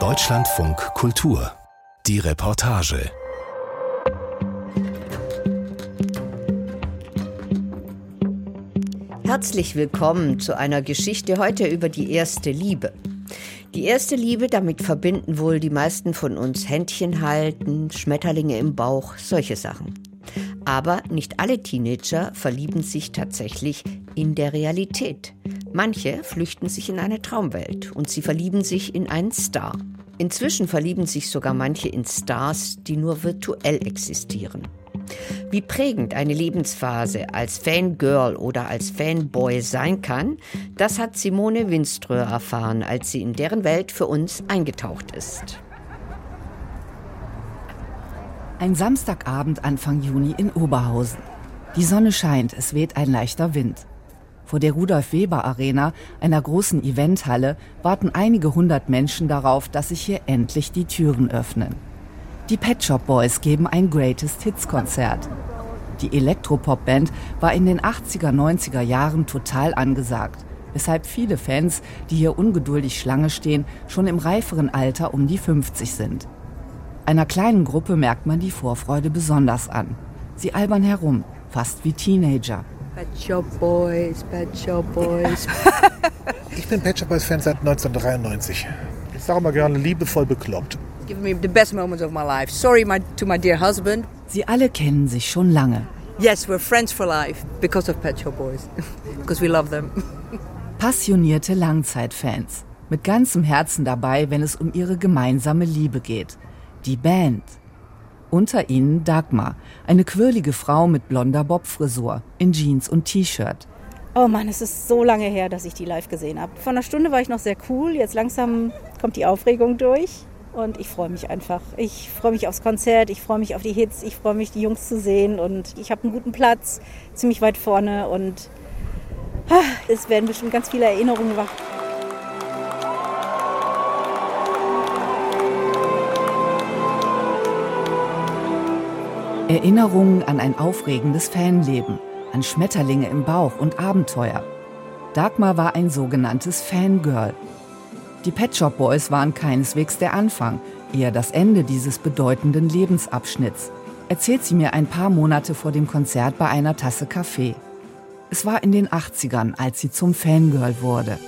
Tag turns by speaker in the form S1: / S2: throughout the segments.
S1: Deutschlandfunk Kultur. Die Reportage.
S2: Herzlich willkommen zu einer Geschichte heute über die erste Liebe. Die erste Liebe, damit verbinden wohl die meisten von uns Händchen halten, Schmetterlinge im Bauch, solche Sachen. Aber nicht alle Teenager verlieben sich tatsächlich in der Realität. Manche flüchten sich in eine Traumwelt und sie verlieben sich in einen Star. Inzwischen verlieben sich sogar manche in Stars, die nur virtuell existieren. Wie prägend eine Lebensphase als Fangirl oder als Fanboy sein kann, das hat Simone Winströer erfahren, als sie in deren Welt für uns eingetaucht ist.
S3: Ein Samstagabend Anfang Juni in Oberhausen. Die Sonne scheint, es weht ein leichter Wind. Vor der Rudolf Weber Arena, einer großen Eventhalle, warten einige hundert Menschen darauf, dass sich hier endlich die Türen öffnen. Die Pet Shop Boys geben ein Greatest Hits Konzert. Die Elektropop-Band war in den 80er, 90er Jahren total angesagt, weshalb viele Fans, die hier ungeduldig Schlange stehen, schon im reiferen Alter um die 50 sind. Einer kleinen Gruppe merkt man die Vorfreude besonders an. Sie albern herum, fast wie Teenager.
S4: Pet Shop Boys, Pet Shop Boys.
S5: ich bin Pet Shop Boys Fan seit 1993. Ich sage mal gerne liebevoll bekloppt
S4: give me the best moments of my life. Sorry my, to my dear husband.
S3: Sie alle kennen sich schon lange.
S4: Yes, we're friends for life because of Pet Shop Boys. because we love them.
S3: Passionierte Langzeitfans. Mit ganzem Herzen dabei, wenn es um ihre gemeinsame Liebe geht. Die Band. Unter ihnen Dagmar, eine quirlige Frau mit blonder Bobfrisur, in Jeans und T-Shirt.
S6: Oh Mann, es ist so lange her, dass ich die live gesehen habe. Vor einer Stunde war ich noch sehr cool, jetzt langsam kommt die Aufregung durch. Und ich freue mich einfach. Ich freue mich aufs Konzert, ich freue mich auf die Hits, ich freue mich, die Jungs zu sehen. Und ich habe einen guten Platz, ziemlich weit vorne. Und ah, es werden bestimmt ganz viele Erinnerungen wach.
S3: Erinnerungen an ein aufregendes Fanleben, an Schmetterlinge im Bauch und Abenteuer. Dagmar war ein sogenanntes Fangirl die Pet Shop Boys waren keineswegs der Anfang, eher das Ende dieses bedeutenden Lebensabschnitts, erzählt sie mir ein paar Monate vor dem Konzert bei einer Tasse Kaffee. Es war in den 80ern, als sie zum Fangirl wurde.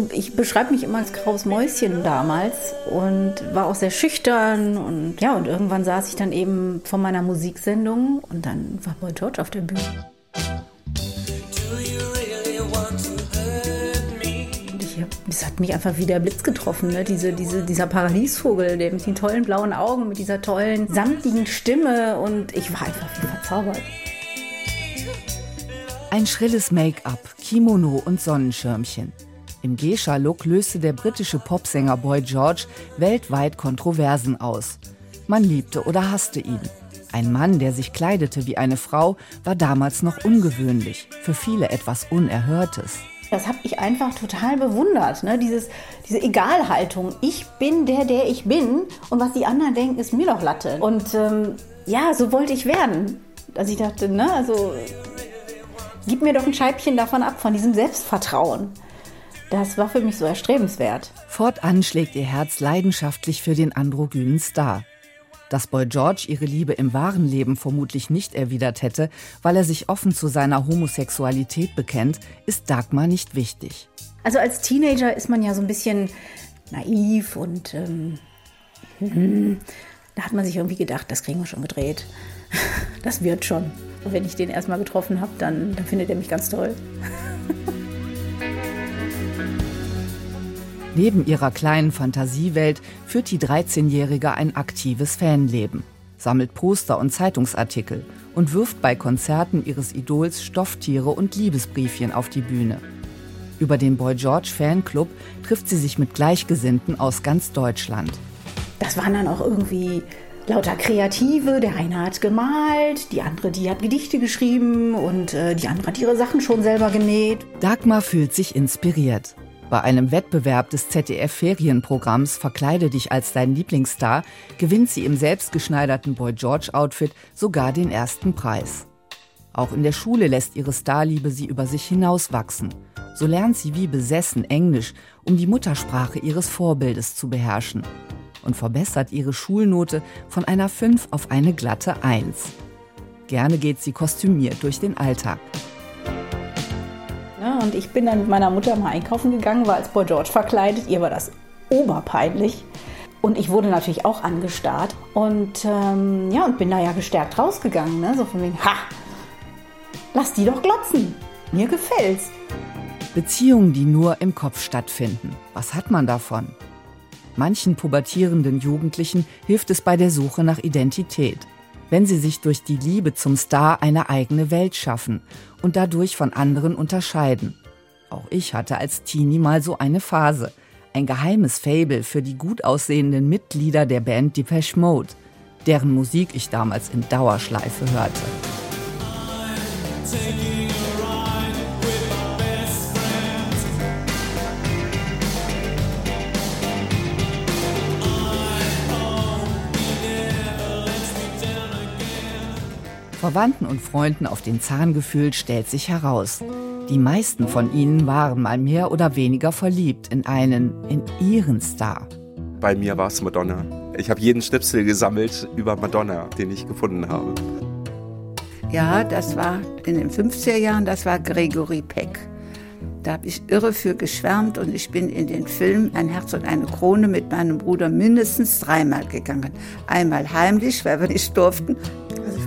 S6: Und ich beschreibe mich immer als graues Mäuschen damals und war auch sehr schüchtern. Und ja, und irgendwann saß ich dann eben vor meiner Musiksendung und dann war Boy George auf der Bühne. Es hat mich einfach wie der Blitz getroffen, ne? diese, diese, dieser Paradiesvogel, der mit den tollen blauen Augen, mit dieser tollen samtigen Stimme. Und ich war einfach wie verzaubert.
S3: Ein schrilles Make-up, Kimono und Sonnenschirmchen. Im Geisha-Look löste der britische Popsänger Boy George weltweit Kontroversen aus. Man liebte oder hasste ihn. Ein Mann, der sich kleidete wie eine Frau, war damals noch ungewöhnlich, für viele etwas Unerhörtes.
S6: Das habe ich einfach total bewundert, ne? Dieses, diese Egalhaltung. Ich bin der, der ich bin und was die anderen denken, ist mir doch Latte. Und ähm, ja, so wollte ich werden. Also ich dachte, ne, also gib mir doch ein Scheibchen davon ab, von diesem Selbstvertrauen. Das war für mich so erstrebenswert.
S3: Fortan schlägt ihr Herz leidenschaftlich für den androgynen Star. Dass Boy George ihre Liebe im wahren Leben vermutlich nicht erwidert hätte, weil er sich offen zu seiner Homosexualität bekennt, ist Dagmar nicht wichtig.
S6: Also als Teenager ist man ja so ein bisschen naiv und ähm, da hat man sich irgendwie gedacht, das kriegen wir schon gedreht. Das wird schon. Und wenn ich den erstmal getroffen habe, dann, dann findet er mich ganz toll.
S3: Neben ihrer kleinen Fantasiewelt führt die 13-Jährige ein aktives Fanleben, sammelt Poster und Zeitungsartikel und wirft bei Konzerten ihres Idols Stofftiere und Liebesbriefchen auf die Bühne. Über den Boy George Fanclub trifft sie sich mit Gleichgesinnten aus ganz Deutschland.
S6: Das waren dann auch irgendwie lauter Kreative. Der eine hat gemalt, die andere, die hat Gedichte geschrieben und äh, die andere hat ihre Sachen schon selber genäht.
S3: Dagmar fühlt sich inspiriert. Bei einem Wettbewerb des ZDF-Ferienprogramms Verkleide dich als dein Lieblingsstar gewinnt sie im selbstgeschneiderten Boy George-Outfit sogar den ersten Preis. Auch in der Schule lässt ihre Starliebe sie über sich hinauswachsen. So lernt sie wie besessen Englisch, um die Muttersprache ihres Vorbildes zu beherrschen. Und verbessert ihre Schulnote von einer 5 auf eine glatte 1. Gerne geht sie kostümiert durch den Alltag.
S6: Ja, und ich bin dann mit meiner Mutter mal einkaufen gegangen, war als Boy George verkleidet. Ihr war das oberpeinlich. Und ich wurde natürlich auch angestarrt. Und ähm, ja, und bin da ja gestärkt rausgegangen. Ne? So von wegen, ha, lass die doch glotzen. Mir gefällt's.
S3: Beziehungen, die nur im Kopf stattfinden. Was hat man davon? Manchen pubertierenden Jugendlichen hilft es bei der Suche nach Identität wenn sie sich durch die Liebe zum Star eine eigene Welt schaffen und dadurch von anderen unterscheiden. Auch ich hatte als Teenie mal so eine Phase. Ein geheimes Fable für die gut aussehenden Mitglieder der Band Depeche Mode, deren Musik ich damals in Dauerschleife hörte. Verwandten und Freunden auf den Zahn gefühlt stellt sich heraus. Die meisten von ihnen waren mal mehr oder weniger verliebt in einen, in ihren Star.
S7: Bei mir war es Madonna. Ich habe jeden Schnipsel gesammelt über Madonna, den ich gefunden habe.
S8: Ja, das war in den 50er Jahren, das war Gregory Peck. Da habe ich irre für geschwärmt und ich bin in den Film Ein Herz und eine Krone mit meinem Bruder mindestens dreimal gegangen. Einmal heimlich, weil wir nicht durften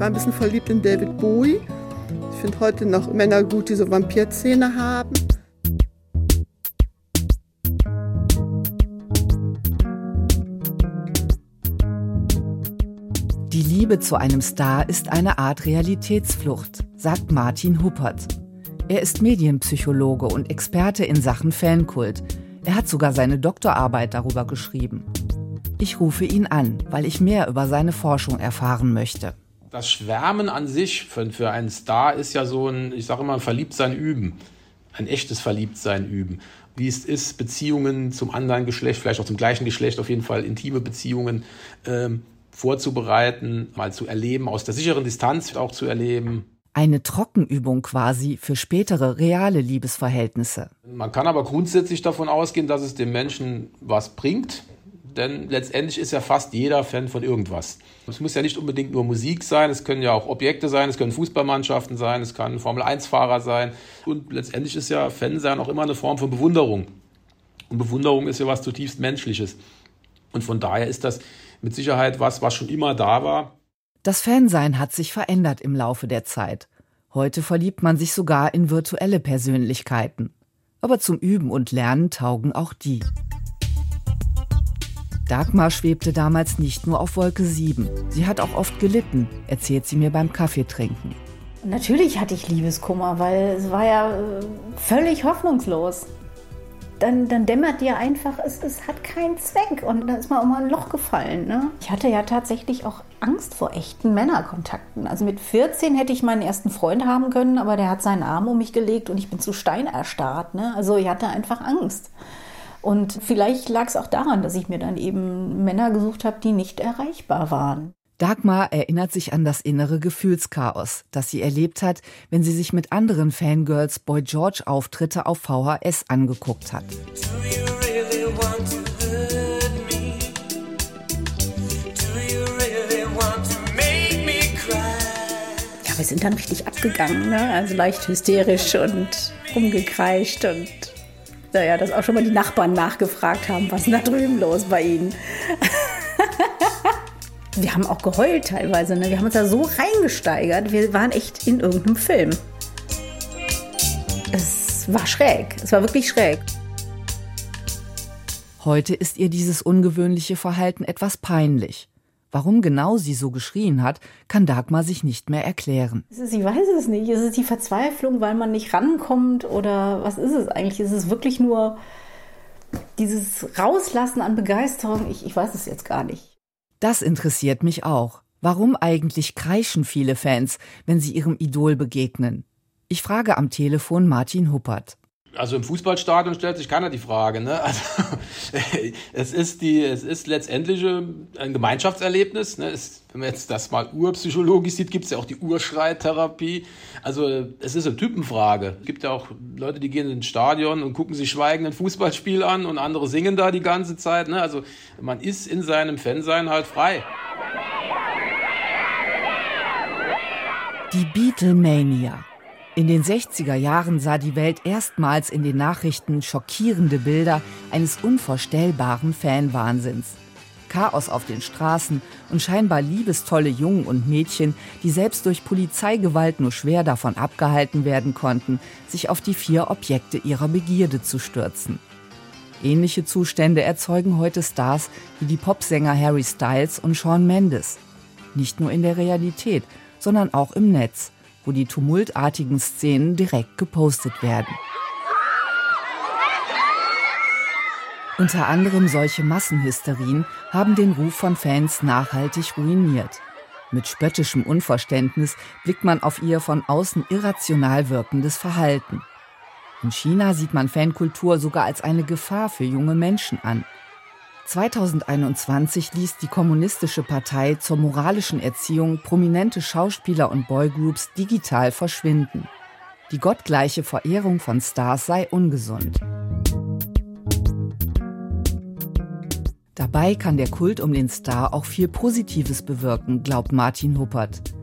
S9: war ein bisschen verliebt in David Bowie. Ich finde heute noch Männer gut, die so Vampirzähne haben.
S3: Die Liebe zu einem Star ist eine Art Realitätsflucht, sagt Martin Huppert. Er ist Medienpsychologe und Experte in Sachen Fankult. Er hat sogar seine Doktorarbeit darüber geschrieben. Ich rufe ihn an, weil ich mehr über seine Forschung erfahren möchte
S10: das Schwärmen an sich für, für einen Star ist ja so ein, ich sage immer, Verliebtsein üben. Ein echtes Verliebtsein üben. Wie es ist, Beziehungen zum anderen Geschlecht, vielleicht auch zum gleichen Geschlecht, auf jeden Fall intime Beziehungen ähm, vorzubereiten, mal zu erleben, aus der sicheren Distanz auch zu erleben.
S3: Eine Trockenübung quasi für spätere reale Liebesverhältnisse.
S10: Man kann aber grundsätzlich davon ausgehen, dass es dem Menschen was bringt, denn letztendlich ist ja fast jeder Fan von irgendwas. Es muss ja nicht unbedingt nur Musik sein, es können ja auch Objekte sein, es können Fußballmannschaften sein, es kann Formel-1-Fahrer sein. Und letztendlich ist ja Fansein auch immer eine Form von Bewunderung. Und Bewunderung ist ja was zutiefst Menschliches. Und von daher ist das mit Sicherheit was, was schon immer da war.
S3: Das Fansein hat sich verändert im Laufe der Zeit. Heute verliebt man sich sogar in virtuelle Persönlichkeiten. Aber zum Üben und Lernen taugen auch die. Dagmar schwebte damals nicht nur auf Wolke 7. Sie hat auch oft gelitten, erzählt sie mir beim Kaffeetrinken.
S6: Natürlich hatte ich Liebeskummer, weil es war ja äh, völlig hoffnungslos. Dann, dann dämmert dir einfach, es, es hat keinen Zweck und dann ist man auch mal ein Loch gefallen. Ne? Ich hatte ja tatsächlich auch Angst vor echten Männerkontakten. Also mit 14 hätte ich meinen ersten Freund haben können, aber der hat seinen Arm um mich gelegt und ich bin zu Stein erstarrt. Ne? Also ich hatte einfach Angst. Und vielleicht lag es auch daran, dass ich mir dann eben Männer gesucht habe, die nicht erreichbar waren.
S3: Dagmar erinnert sich an das innere Gefühlschaos, das sie erlebt hat, wenn sie sich mit anderen Fangirls Boy George Auftritte auf VHS angeguckt hat.
S6: Ja, wir sind dann richtig abgegangen, ne? also leicht hysterisch und rumgekreischt und naja, dass auch schon mal die Nachbarn nachgefragt haben, was ist da drüben los bei ihnen? wir haben auch geheult teilweise. Ne? Wir haben uns da so reingesteigert. Wir waren echt in irgendeinem Film. Es war schräg. Es war wirklich schräg.
S3: Heute ist ihr dieses ungewöhnliche Verhalten etwas peinlich. Warum genau sie so geschrien hat, kann Dagmar sich nicht mehr erklären.
S6: Ich weiß es nicht. Ist es die Verzweiflung, weil man nicht rankommt? Oder was ist es eigentlich? Ist es wirklich nur dieses Rauslassen an Begeisterung? Ich, ich weiß es jetzt gar nicht.
S3: Das interessiert mich auch. Warum eigentlich kreischen viele Fans, wenn sie ihrem Idol begegnen? Ich frage am Telefon Martin Huppert.
S10: Also im Fußballstadion stellt sich keiner die Frage. Ne? Also, es, ist die, es ist letztendlich ein Gemeinschaftserlebnis. Ne? Es, wenn man jetzt das mal urpsychologisch sieht, gibt es ja auch die Urschreittherapie. Also es ist eine Typenfrage. Es gibt ja auch Leute, die gehen ins Stadion und gucken sich schweigend ein Fußballspiel an und andere singen da die ganze Zeit. Ne? Also man ist in seinem Fansein halt frei.
S3: Die Beatlemania. In den 60er Jahren sah die Welt erstmals in den Nachrichten schockierende Bilder eines unvorstellbaren Fanwahnsinns. Chaos auf den Straßen und scheinbar liebestolle Jungen und Mädchen, die selbst durch Polizeigewalt nur schwer davon abgehalten werden konnten, sich auf die vier Objekte ihrer Begierde zu stürzen. Ähnliche Zustände erzeugen heute Stars wie die Popsänger Harry Styles und Shawn Mendes. Nicht nur in der Realität, sondern auch im Netz wo die tumultartigen Szenen direkt gepostet werden. Unter anderem solche Massenhysterien haben den Ruf von Fans nachhaltig ruiniert. Mit spöttischem Unverständnis blickt man auf ihr von außen irrational wirkendes Verhalten. In China sieht man Fankultur sogar als eine Gefahr für junge Menschen an. 2021 ließ die Kommunistische Partei zur moralischen Erziehung prominente Schauspieler und Boygroups digital verschwinden. Die gottgleiche Verehrung von Stars sei ungesund. Dabei kann der Kult um den Star auch viel Positives bewirken, glaubt Martin Huppert.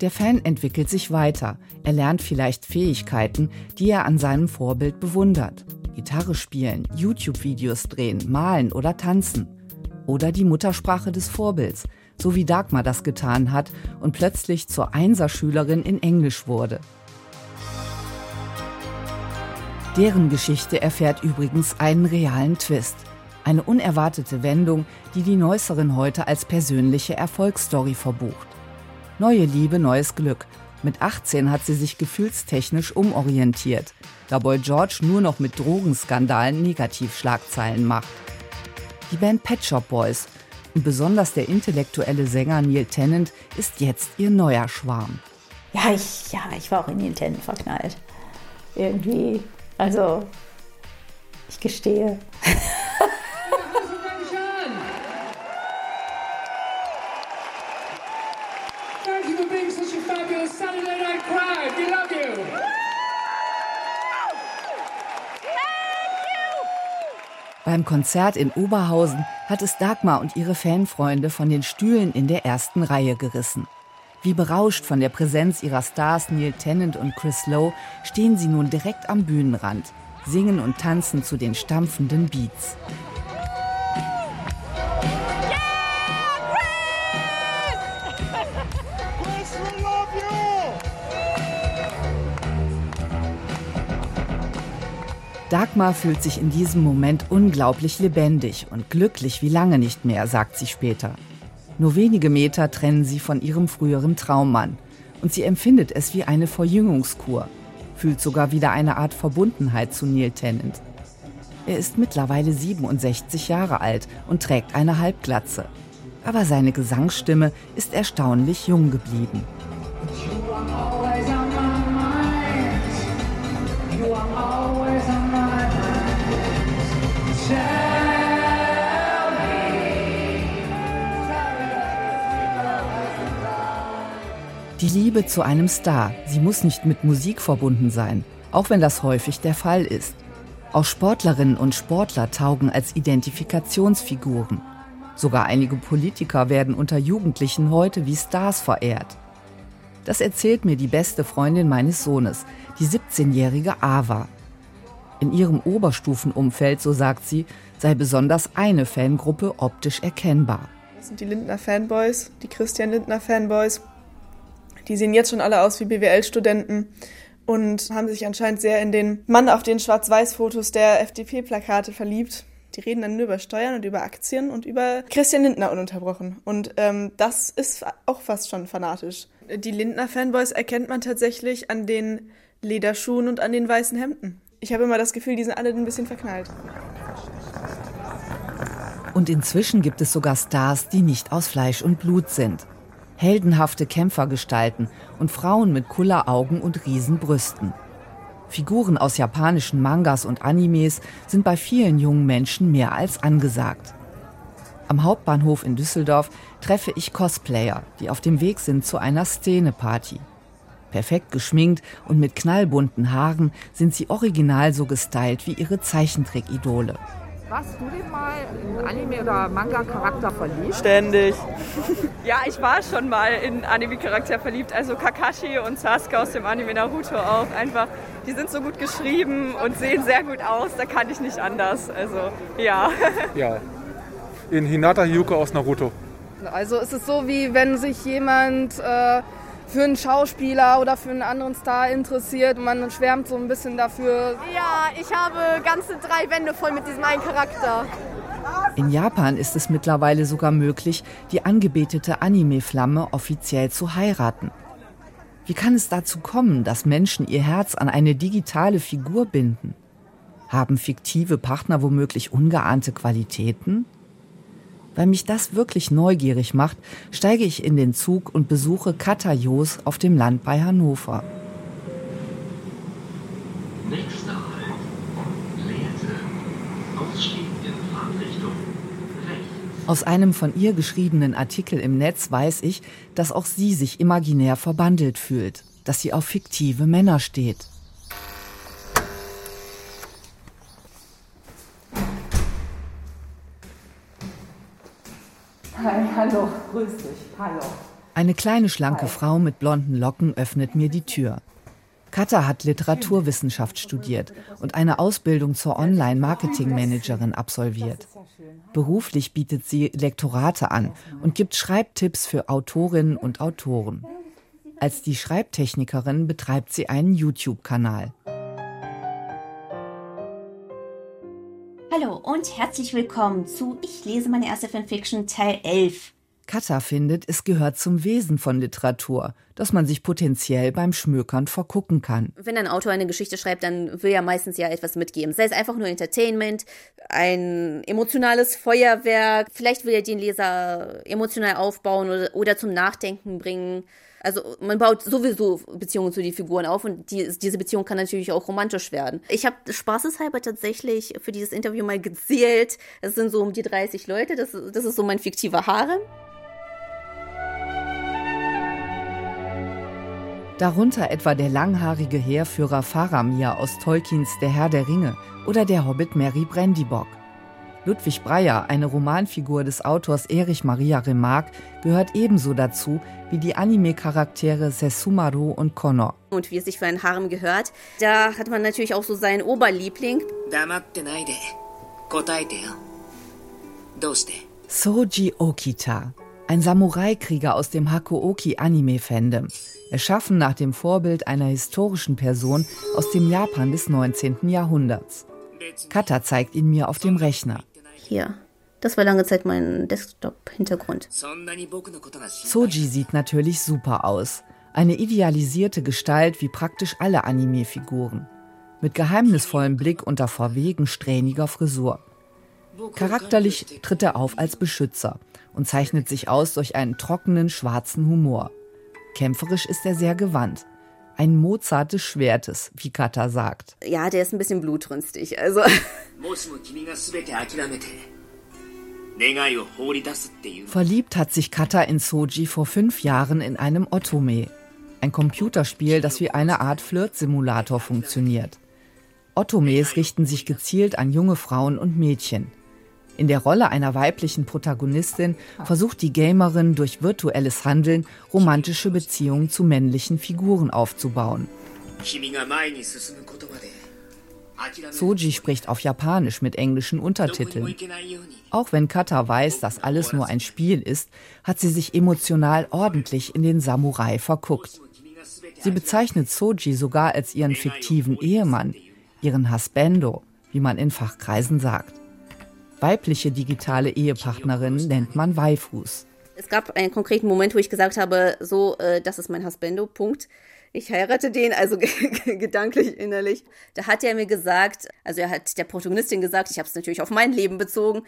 S3: Der Fan entwickelt sich weiter, er lernt vielleicht Fähigkeiten, die er an seinem Vorbild bewundert. Gitarre spielen, YouTube-Videos drehen, malen oder tanzen. Oder die Muttersprache des Vorbilds, so wie Dagmar das getan hat und plötzlich zur Einserschülerin in Englisch wurde. Deren Geschichte erfährt übrigens einen realen Twist. Eine unerwartete Wendung, die die Neusserin heute als persönliche Erfolgsstory verbucht. Neue Liebe, neues Glück. Mit 18 hat sie sich gefühlstechnisch umorientiert da Boy George nur noch mit Drogenskandalen Negativschlagzeilen macht. Die Band Pet Shop Boys und besonders der intellektuelle Sänger Neil Tennant ist jetzt ihr neuer Schwarm.
S6: Ja, ich, ja, ich war auch in Neil Tennant verknallt. Irgendwie, also ich gestehe.
S3: Beim Konzert in Oberhausen hat es Dagmar und ihre Fanfreunde von den Stühlen in der ersten Reihe gerissen. Wie berauscht von der Präsenz ihrer Stars Neil Tennant und Chris Lowe stehen sie nun direkt am Bühnenrand, singen und tanzen zu den stampfenden Beats. Dagmar fühlt sich in diesem Moment unglaublich lebendig und glücklich wie lange nicht mehr, sagt sie später. Nur wenige Meter trennen sie von ihrem früheren Traummann und sie empfindet es wie eine Verjüngungskur, fühlt sogar wieder eine Art Verbundenheit zu Neil Tennant. Er ist mittlerweile 67 Jahre alt und trägt eine Halbglatze. Aber seine Gesangsstimme ist erstaunlich jung geblieben. Die Liebe zu einem Star, sie muss nicht mit Musik verbunden sein, auch wenn das häufig der Fall ist. Auch Sportlerinnen und Sportler taugen als Identifikationsfiguren. Sogar einige Politiker werden unter Jugendlichen heute wie Stars verehrt. Das erzählt mir die beste Freundin meines Sohnes, die 17-jährige Ava. In ihrem Oberstufenumfeld, so sagt sie, sei besonders eine Fangruppe optisch erkennbar.
S11: Das sind die Lindner Fanboys, die Christian Lindner Fanboys. Die sehen jetzt schon alle aus wie BWL-Studenten und haben sich anscheinend sehr in den Mann auf den Schwarz-Weiß-Fotos der FDP-Plakate verliebt. Die reden dann nur über Steuern und über Aktien und über Christian Lindner ununterbrochen. Und ähm, das ist auch fast schon fanatisch. Die Lindner-Fanboys erkennt man tatsächlich an den Lederschuhen und an den weißen Hemden. Ich habe immer das Gefühl, die sind alle ein bisschen verknallt.
S3: Und inzwischen gibt es sogar Stars, die nicht aus Fleisch und Blut sind heldenhafte Kämpfergestalten und Frauen mit Kulleraugen und Riesenbrüsten. Figuren aus japanischen Mangas und Animes sind bei vielen jungen Menschen mehr als angesagt. Am Hauptbahnhof in Düsseldorf treffe ich Cosplayer, die auf dem Weg sind zu einer Szeneparty. Perfekt geschminkt und mit knallbunten Haaren sind sie original so gestylt wie ihre Zeichentrick-Idole.
S12: Warst du denn mal in Anime- oder Manga-Charakter verliebt?
S13: Ständig. ja, ich war schon mal in Anime-Charakter verliebt. Also Kakashi und Sasuke aus dem Anime Naruto auch. Einfach, die sind so gut geschrieben und sehen sehr gut aus. Da kann ich nicht anders. Also, ja.
S5: ja. In Hinata Hyuko aus Naruto.
S14: Also es ist so, wie wenn sich jemand äh, für einen Schauspieler oder für einen anderen Star interessiert und man schwärmt so ein bisschen dafür.
S15: Ja, ich habe ganze drei Wände voll mit diesem einen Charakter.
S3: In Japan ist es mittlerweile sogar möglich, die angebetete Anime-Flamme offiziell zu heiraten. Wie kann es dazu kommen, dass Menschen ihr Herz an eine digitale Figur binden? Haben fiktive Partner womöglich ungeahnte Qualitäten? Weil mich das wirklich neugierig macht, steige ich in den Zug und besuche Katajos auf dem Land bei Hannover. Nächster Halt. Leerte. Ausstieg in Fahrtrichtung rechts. Aus einem von ihr geschriebenen Artikel im Netz weiß ich, dass auch sie sich imaginär verbandelt fühlt, dass sie auf fiktive Männer steht.
S12: Hallo, grüß dich, hallo.
S3: Eine kleine, schlanke Hi. Frau mit blonden Locken öffnet mir die Tür. Katha hat Literaturwissenschaft studiert und eine Ausbildung zur Online-Marketing-Managerin absolviert. Beruflich bietet sie Lektorate an und gibt Schreibtipps für Autorinnen und Autoren. Als die Schreibtechnikerin betreibt sie einen YouTube-Kanal.
S16: Und herzlich willkommen zu Ich lese meine erste Fanfiction Teil 11.
S3: Katha findet, es gehört zum Wesen von Literatur, dass man sich potenziell beim Schmökern vergucken kann.
S16: Wenn ein Autor eine Geschichte schreibt, dann will er meistens ja etwas mitgeben. Sei es einfach nur Entertainment, ein emotionales Feuerwerk, vielleicht will er den Leser emotional aufbauen oder, oder zum Nachdenken bringen. Also man baut sowieso Beziehungen zu den Figuren auf und die, diese Beziehung kann natürlich auch romantisch werden. Ich habe spaßeshalber tatsächlich für dieses Interview mal gezählt. Es sind so um die 30 Leute. Das, das ist so mein fiktiver Harem.
S3: Darunter etwa der langhaarige Heerführer Faramir aus Tolkiens Der Herr der Ringe oder der Hobbit Mary Brandybock. Ludwig Breyer, eine Romanfigur des Autors Erich Maria Remarque, gehört ebenso dazu wie die Anime-Charaktere Sesumaru und Connor.
S16: Und wie es sich für ein Harem gehört, da hat man natürlich auch so seinen Oberliebling.
S3: Soji Okita, ein Samurai-Krieger aus dem Hakuoki-Anime-Fandom, erschaffen nach dem Vorbild einer historischen Person aus dem Japan des 19. Jahrhunderts. Kata zeigt ihn mir auf dem Rechner.
S16: Hier. Das war lange Zeit mein Desktop-Hintergrund.
S3: Soji sieht natürlich super aus. Eine idealisierte Gestalt wie praktisch alle Anime-Figuren. Mit geheimnisvollem Blick unter verwegen strähniger Frisur. Charakterlich tritt er auf als Beschützer und zeichnet sich aus durch einen trockenen, schwarzen Humor. Kämpferisch ist er sehr gewandt. Ein Mozart des Schwertes, wie Kata sagt.
S16: Ja, der ist ein bisschen blutrünstig, also.
S3: Verliebt hat sich Kata in Soji vor fünf Jahren in einem Otome, ein Computerspiel, das wie eine Art Flirt-Simulator funktioniert. Otomes richten sich gezielt an junge Frauen und Mädchen. In der Rolle einer weiblichen Protagonistin versucht die Gamerin durch virtuelles Handeln romantische Beziehungen zu männlichen Figuren aufzubauen. Soji spricht auf Japanisch mit englischen Untertiteln. Auch wenn Kata weiß, dass alles nur ein Spiel ist, hat sie sich emotional ordentlich in den Samurai verguckt. Sie bezeichnet Soji sogar als ihren fiktiven Ehemann, ihren Husbando, wie man in Fachkreisen sagt. Weibliche digitale Ehepartnerin nennt man Waifus.
S16: Es gab einen konkreten Moment, wo ich gesagt habe, so, äh, das ist mein Husbando, Punkt. Ich heirate den, also gedanklich, innerlich. Da hat er mir gesagt, also er hat der Protagonistin gesagt, ich habe es natürlich auf mein Leben bezogen,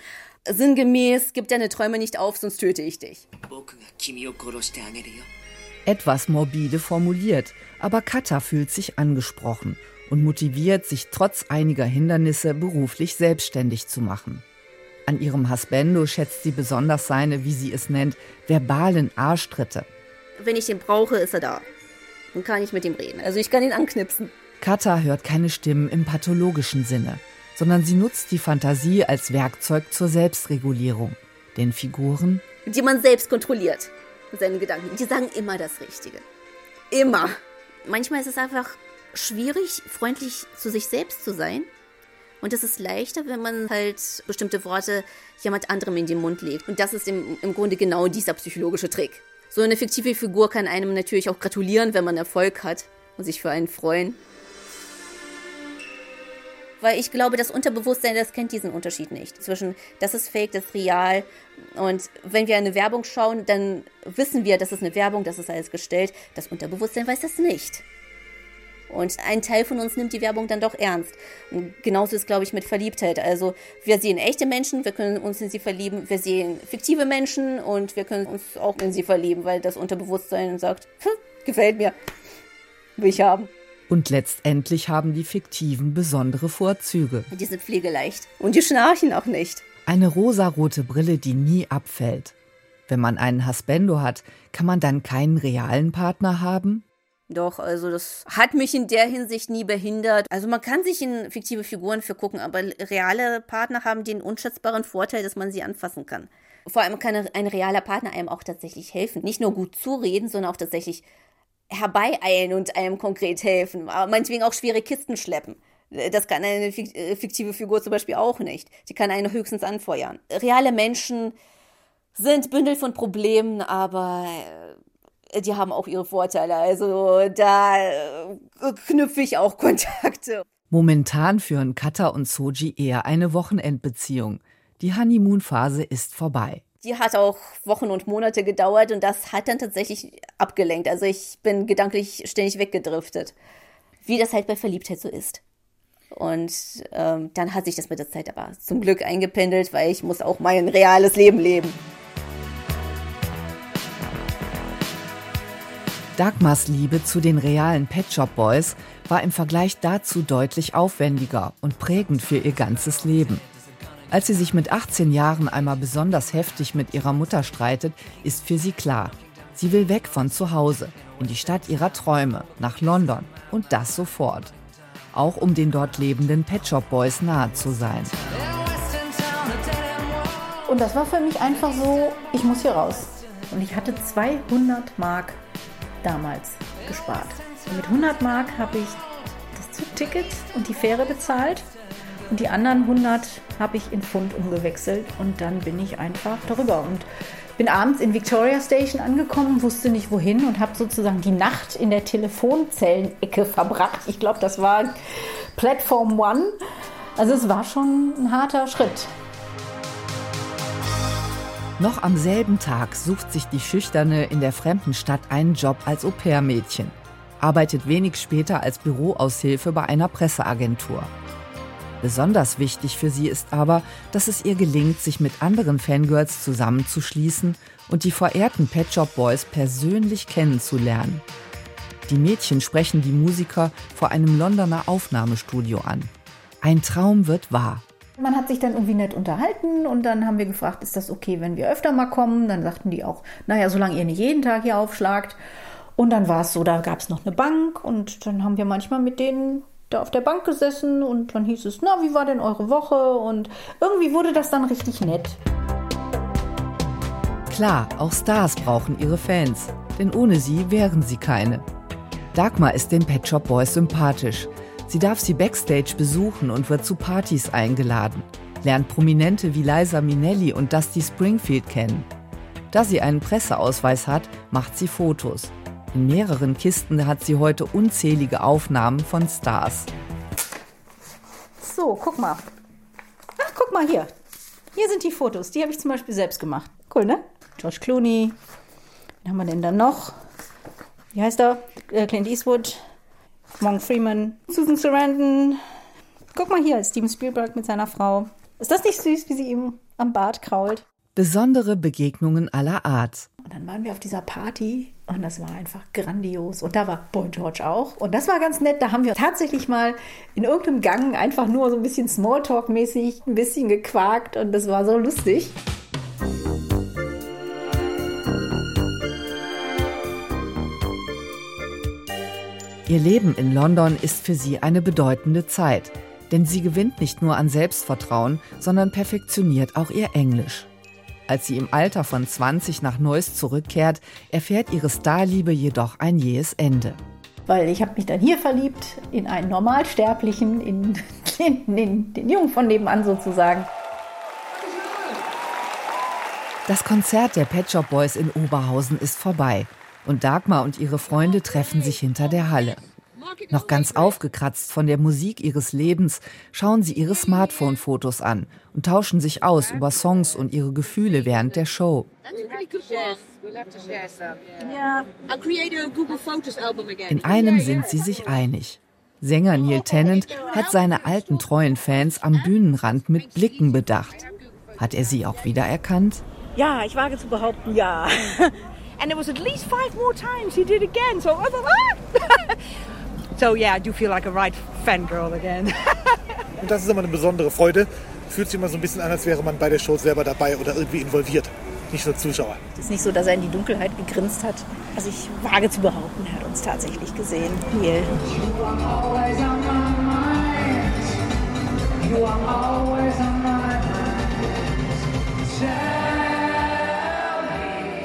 S16: sinngemäß, gib deine Träume nicht auf, sonst töte ich dich.
S3: Etwas morbide formuliert, aber Kata fühlt sich angesprochen und motiviert, sich trotz einiger Hindernisse beruflich selbstständig zu machen. An ihrem Husbando schätzt sie besonders seine, wie sie es nennt, verbalen Arschtritte.
S16: Wenn ich den brauche, ist er da. Dann kann ich mit ihm reden. Also ich kann ihn anknipsen.
S3: Kata hört keine Stimmen im pathologischen Sinne, sondern sie nutzt die Fantasie als Werkzeug zur Selbstregulierung. Den Figuren,
S16: die man selbst kontrolliert. Seine Gedanken. Die sagen immer das Richtige. Immer. Manchmal ist es einfach schwierig, freundlich zu sich selbst zu sein. Und es ist leichter, wenn man halt bestimmte Worte jemand anderem in den Mund legt. Und das ist im, im Grunde genau dieser psychologische Trick. So eine fiktive Figur kann einem natürlich auch gratulieren, wenn man Erfolg hat und sich für einen freuen. Weil ich glaube, das Unterbewusstsein, das kennt diesen Unterschied nicht. Zwischen das ist fake, das ist real. Und wenn wir eine Werbung schauen, dann wissen wir, das ist eine Werbung, das ist alles gestellt. Das Unterbewusstsein weiß das nicht. Und ein Teil von uns nimmt die Werbung dann doch ernst. Und genauso ist, glaube ich, mit Verliebtheit. Also wir sehen echte Menschen, wir können uns in sie verlieben. Wir sehen fiktive Menschen und wir können uns auch in sie verlieben, weil das Unterbewusstsein sagt, hm, gefällt mir, will ich haben.
S3: Und letztendlich haben die Fiktiven besondere Vorzüge.
S16: Die sind pflegeleicht und die schnarchen auch nicht.
S3: Eine rosarote Brille, die nie abfällt. Wenn man einen Husbando hat, kann man dann keinen realen Partner haben?
S16: Doch, also das hat mich in der Hinsicht nie behindert. Also man kann sich in fiktive Figuren vergucken, aber reale Partner haben den unschätzbaren Vorteil, dass man sie anfassen kann. Vor allem kann ein realer Partner einem auch tatsächlich helfen. Nicht nur gut zureden, sondern auch tatsächlich herbeieilen und einem konkret helfen. Aber meinetwegen auch schwere Kisten schleppen. Das kann eine äh, fiktive Figur zum Beispiel auch nicht. Die kann einen höchstens anfeuern. Reale Menschen sind Bündel von Problemen, aber äh, die haben auch ihre Vorteile. Also da äh, knüpfe ich auch Kontakte.
S3: Momentan führen Kata und Soji eher eine Wochenendbeziehung. Die Honeymoon-Phase ist vorbei.
S16: Die hat auch Wochen und Monate gedauert und das hat dann tatsächlich abgelenkt. Also ich bin gedanklich ständig weggedriftet. Wie das halt bei Verliebtheit so ist. Und ähm, dann hat sich das mit der Zeit aber zum Glück eingependelt, weil ich muss auch mein reales Leben leben.
S3: Dagmars Liebe zu den realen Pet Shop Boys war im Vergleich dazu deutlich aufwendiger und prägend für ihr ganzes Leben. Als sie sich mit 18 Jahren einmal besonders heftig mit ihrer Mutter streitet, ist für sie klar, sie will weg von zu Hause, in die Stadt ihrer Träume, nach London und das sofort. Auch um den dort lebenden Pet Shop Boys nahe zu sein.
S6: Und das war für mich einfach so, ich muss hier raus. Und ich hatte 200 Mark damals gespart. Und mit 100 Mark habe ich das Zugticket und die Fähre bezahlt und die anderen 100 habe ich in Pfund umgewechselt und dann bin ich einfach darüber und bin abends in Victoria Station angekommen, wusste nicht wohin und habe sozusagen die Nacht in der Telefonzellenecke verbracht. Ich glaube, das war Platform One. Also es war schon ein harter Schritt.
S3: Noch am selben Tag sucht sich die Schüchterne in der fremden Stadt einen Job als Au-pair-Mädchen, arbeitet wenig später als Büroaushilfe bei einer Presseagentur. Besonders wichtig für sie ist aber, dass es ihr gelingt, sich mit anderen Fangirls zusammenzuschließen und die verehrten Pet Shop Boys persönlich kennenzulernen. Die Mädchen sprechen die Musiker vor einem Londoner Aufnahmestudio an. Ein Traum wird wahr.
S6: Man hat sich dann irgendwie nett unterhalten und dann haben wir gefragt, ist das okay, wenn wir öfter mal kommen? Dann sagten die auch, naja, solange ihr nicht jeden Tag hier aufschlagt. Und dann war es so, da gab es noch eine Bank und dann haben wir manchmal mit denen da auf der Bank gesessen und dann hieß es, na, wie war denn eure Woche? Und irgendwie wurde das dann richtig nett.
S3: Klar, auch Stars brauchen ihre Fans, denn ohne sie wären sie keine. Dagmar ist den Pet Shop Boys sympathisch. Sie darf sie backstage besuchen und wird zu Partys eingeladen, lernt Prominente wie Liza Minnelli und Dusty Springfield kennen. Da sie einen Presseausweis hat, macht sie Fotos. In mehreren Kisten hat sie heute unzählige Aufnahmen von Stars.
S6: So, guck mal. Ach, guck mal hier. Hier sind die Fotos. Die habe ich zum Beispiel selbst gemacht. Cool, ne? George Clooney. Wen haben wir denn da noch? Wie heißt er? Äh, Clint Eastwood. Morgan Freeman, Susan Sarandon. Guck mal hier, Steven Spielberg mit seiner Frau. Ist das nicht süß, wie sie ihm am Bart krault?
S3: Besondere Begegnungen aller Art.
S6: Und dann waren wir auf dieser Party und das war einfach grandios. Und da war Boy George auch. Und das war ganz nett. Da haben wir tatsächlich mal in irgendeinem Gang einfach nur so ein bisschen Smalltalk-mäßig ein bisschen gequakt und das war so lustig.
S3: Ihr Leben in London ist für sie eine bedeutende Zeit, denn sie gewinnt nicht nur an Selbstvertrauen, sondern perfektioniert auch ihr Englisch. Als sie im Alter von 20 nach Neuss zurückkehrt, erfährt ihre Starliebe jedoch ein jähes Ende.
S6: Weil ich habe mich dann hier verliebt, in einen Normalsterblichen, in, in, in den Jungen von nebenan sozusagen.
S3: Das Konzert der Pet Shop Boys in Oberhausen ist vorbei und Dagmar und ihre Freunde treffen sich hinter der Halle. Noch ganz aufgekratzt von der Musik ihres Lebens schauen sie ihre Smartphone-Fotos an und tauschen sich aus über Songs und ihre Gefühle während der Show. In einem sind sie sich einig. Sänger Neil Tennant hat seine alten treuen Fans am Bühnenrand mit Blicken bedacht. Hat er sie auch wiedererkannt?
S17: Ja, ich wage zu behaupten, ja. And it was at least five more times he did again. So I thought, ah! so yeah, I do feel like a right fangirl again.
S5: Und das ist immer eine besondere Freude. Fühlt sich immer so ein bisschen an, als wäre man bei der Show selber dabei oder irgendwie involviert. Nicht nur Zuschauer.
S6: Es ist nicht so, dass er in die Dunkelheit gegrinst hat. Also ich wage zu behaupten, er hat uns tatsächlich gesehen. Neil. You are always on my mind.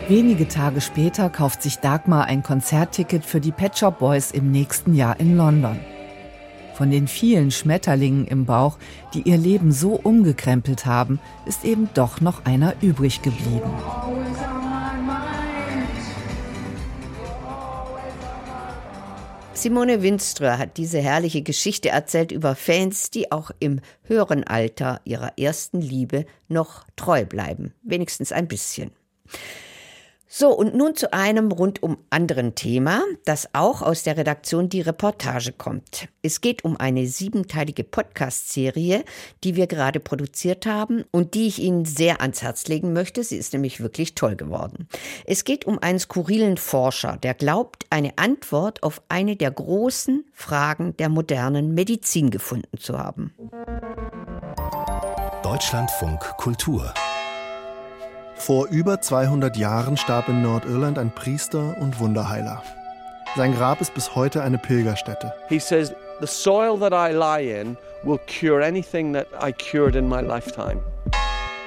S3: Wenige Tage später kauft sich Dagmar ein Konzertticket für die Pet Shop Boys im nächsten Jahr in London. Von den vielen Schmetterlingen im Bauch, die ihr Leben so umgekrempelt haben, ist eben doch noch einer übrig geblieben.
S2: Simone Winström hat diese herrliche Geschichte erzählt über Fans, die auch im höheren Alter ihrer ersten Liebe noch treu bleiben. Wenigstens ein bisschen. So, und nun zu einem rundum anderen Thema, das auch aus der Redaktion Die Reportage kommt. Es geht um eine siebenteilige Podcast-Serie, die wir gerade produziert haben und die ich Ihnen sehr ans Herz legen möchte. Sie ist nämlich wirklich toll geworden. Es geht um einen skurrilen Forscher, der glaubt, eine Antwort auf eine der großen Fragen der modernen Medizin gefunden zu haben.
S1: Deutschlandfunk Kultur
S18: vor über 200 Jahren starb in Nordirland ein Priester und Wunderheiler. Sein Grab ist bis heute eine Pilgerstätte.
S19: He says, the soil that I lie in will cure anything that I cured in my lifetime.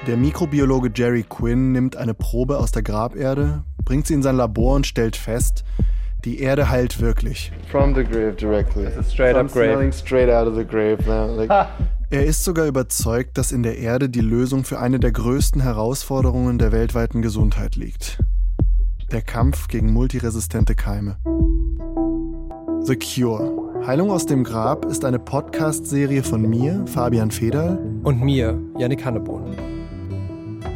S18: Der Mikrobiologe Jerry Quinn nimmt eine Probe aus der Graberde, bringt sie in sein Labor und stellt fest, die Erde heilt wirklich.
S20: From the grave directly. It's a straight up grave. straight out of the grave now. Like
S18: er ist sogar überzeugt, dass in der Erde die Lösung für eine der größten Herausforderungen der weltweiten Gesundheit liegt. Der Kampf gegen multiresistente Keime. The Cure. Heilung aus dem Grab ist eine Podcast-Serie von mir, Fabian Federl.
S21: Und mir, Yannick Hannebohn.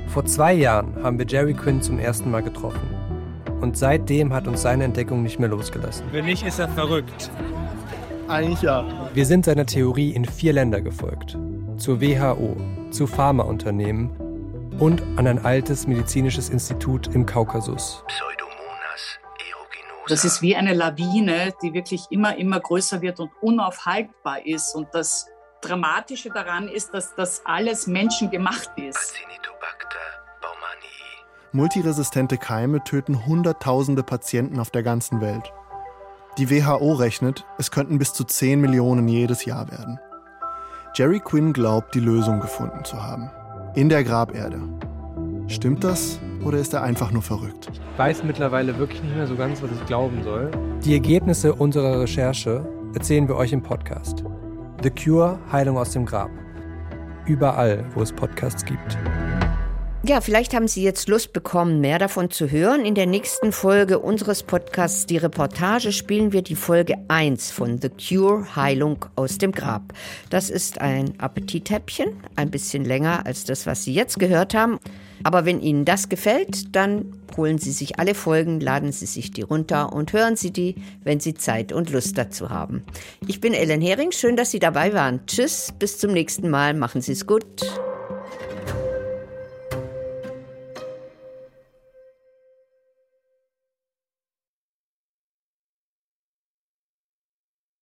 S21: Vor zwei Jahren haben wir Jerry Quinn zum ersten Mal getroffen. Und seitdem hat uns seine Entdeckung nicht mehr losgelassen.
S22: Wenn nicht, ist er verrückt.
S18: Eigentlich ja.
S21: Wir sind seiner Theorie in vier Länder gefolgt. Zur WHO, zu Pharmaunternehmen und an ein altes medizinisches Institut im Kaukasus.
S23: Das ist wie eine Lawine, die wirklich immer, immer größer wird und unaufhaltbar ist. Und das Dramatische daran ist, dass das alles menschengemacht ist.
S18: Multiresistente Keime töten Hunderttausende Patienten auf der ganzen Welt. Die WHO rechnet, es könnten bis zu 10 Millionen jedes Jahr werden. Jerry Quinn glaubt, die Lösung gefunden zu haben. In der Graberde. Stimmt das oder ist er einfach nur verrückt?
S21: Ich weiß mittlerweile wirklich nicht mehr so ganz, was ich glauben soll. Die Ergebnisse unserer Recherche erzählen wir euch im Podcast. The Cure Heilung aus dem Grab. Überall, wo es Podcasts gibt.
S2: Ja, vielleicht haben Sie jetzt Lust bekommen, mehr davon zu hören. In der nächsten Folge unseres Podcasts Die Reportage spielen wir die Folge 1 von The Cure Heilung aus dem Grab. Das ist ein Appetithäppchen, ein bisschen länger als das, was Sie jetzt gehört haben. Aber wenn Ihnen das gefällt, dann holen Sie sich alle Folgen, laden Sie sich die runter und hören Sie die, wenn Sie Zeit und Lust dazu haben. Ich bin Ellen Hering, schön, dass Sie dabei waren. Tschüss, bis zum nächsten Mal, machen Sie es gut.